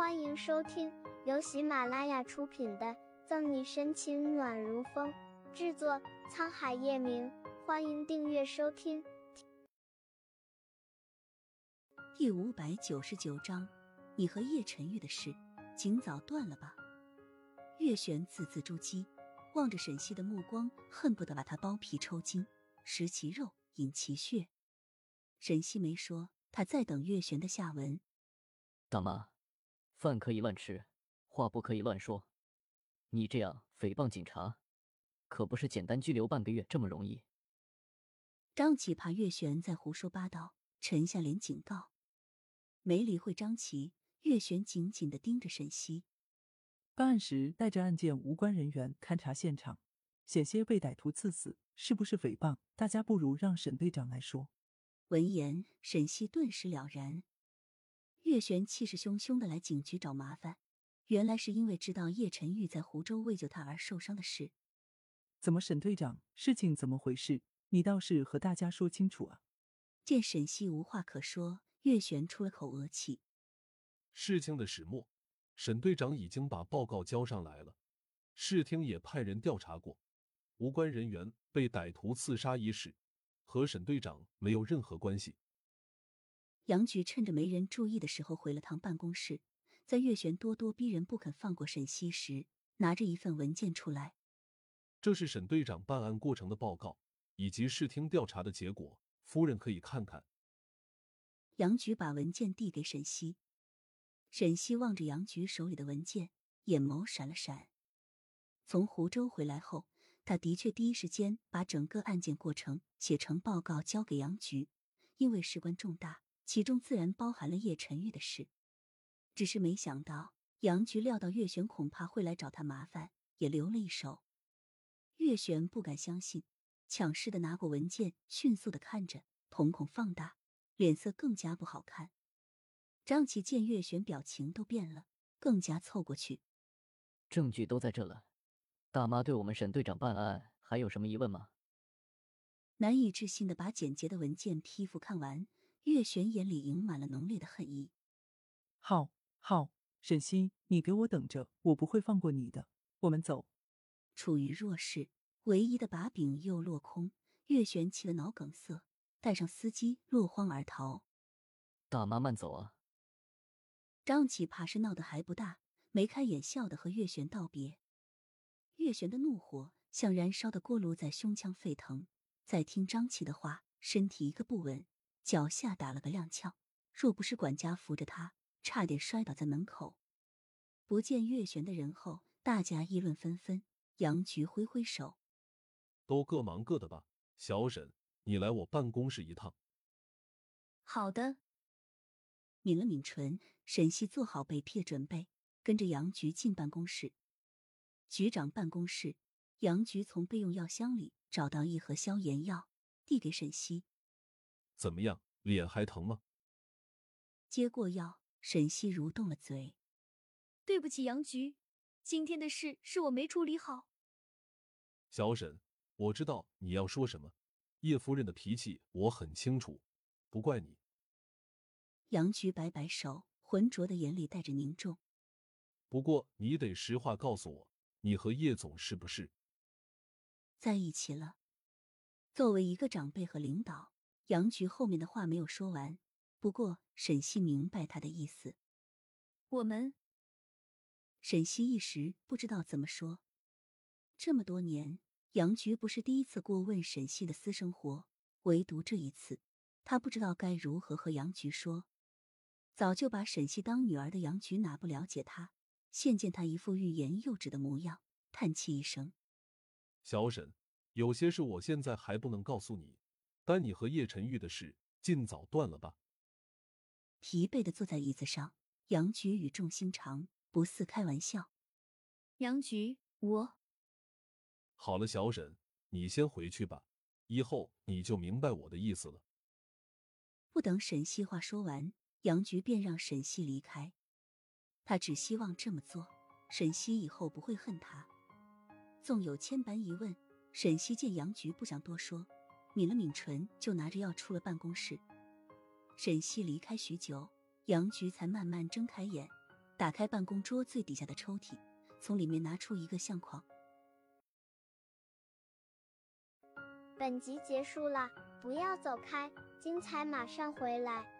欢迎收听由喜马拉雅出品的《赠你深情暖如风》，制作沧海夜明。欢迎订阅收听。第五百九十九章，你和叶晨玉的事，尽早断了吧。月璇字字珠玑，望着沈西的目光，恨不得把他剥皮抽筋，食其肉，饮其血。沈西没说，他在等月璇的下文。大妈。饭可以乱吃，话不可以乱说。你这样诽谤警察，可不是简单拘留半个月这么容易。张琪怕月璇在胡说八道，沉下脸警告。没理会张琪，月璇紧紧的盯着沈西。办案时带着案件无关人员勘察现场，险些被歹徒刺死，是不是诽谤？大家不如让沈队长来说。闻言，沈西顿时了然。月璇气势汹汹的来警局找麻烦，原来是因为知道叶晨玉在湖州为救他而受伤的事。怎么，沈队长，事情怎么回事？你倒是和大家说清楚啊！见沈西无话可说，月璇出了口恶气。事情的始末，沈队长已经把报告交上来了，市厅也派人调查过，无关人员被歹徒刺杀一事和沈队长没有任何关系。杨局趁着没人注意的时候回了趟办公室，在月璇咄咄逼人、不肯放过沈西时，拿着一份文件出来。这是沈队长办案过程的报告，以及视听调查的结果，夫人可以看看。杨局把文件递给沈西，沈西望着杨局手里的文件，眼眸闪了闪。从湖州回来后，他的确第一时间把整个案件过程写成报告交给杨局，因为事关重大。其中自然包含了叶晨玉的事，只是没想到杨局料到月璇恐怕会来找他麻烦，也留了一手。月璇不敢相信，抢势的拿过文件，迅速的看着，瞳孔放大，脸色更加不好看。张琪见月璇表情都变了，更加凑过去。证据都在这了，大妈对我们沈队长办案还有什么疑问吗？难以置信的把简洁的文件批复看完。月璇眼里盈满了浓烈的恨意。好，好，沈西，你给我等着，我不会放过你的。我们走。处于弱势，唯一的把柄又落空，月璇气得脑梗塞，带上司机落荒而逃。大妈慢走啊！张启怕是闹得还不大，眉开眼笑的和月璇道别。月璇的怒火像燃烧的锅炉在胸腔沸腾，在听张琪的话，身体一个不稳。脚下打了个踉跄，若不是管家扶着他，差点摔倒在门口。不见月璇的人后，大家议论纷纷。杨局挥挥手：“都各忙各的吧。小沈，你来我办公室一趟。”好的。抿了抿唇，沈西做好被批的准备，跟着杨局进办公室。局长办公室，杨局从备用药箱里找到一盒消炎药，递给沈西。怎么样，脸还疼吗？接过药，沈西蠕动了嘴。对不起，杨局，今天的事是我没处理好。小沈，我知道你要说什么。叶夫人的脾气我很清楚，不怪你。杨局摆摆手，浑浊的眼里带着凝重。不过你得实话告诉我，你和叶总是不是在一起了？作为一个长辈和领导。杨局后面的话没有说完，不过沈西明白他的意思。我们，沈西一时不知道怎么说。这么多年，杨局不是第一次过问沈西的私生活，唯独这一次，他不知道该如何和杨局说。早就把沈西当女儿的杨局哪不了解他？现见他一副欲言又止的模样，叹气一声：“小沈，有些事我现在还不能告诉你。”但你和叶晨玉的事，尽早断了吧。疲惫的坐在椅子上，杨菊语重心长，不似开玩笑。杨菊，我好了，小沈，你先回去吧，以后你就明白我的意思了。不等沈西话说完，杨菊便让沈西离开。他只希望这么做，沈西以后不会恨他。纵有千般疑问，沈西见杨菊不想多说。抿了抿唇，就拿着药出了办公室。沈西离开许久，杨菊才慢慢睁开眼，打开办公桌最底下的抽屉，从里面拿出一个相框。本集结束了，不要走开，精彩马上回来。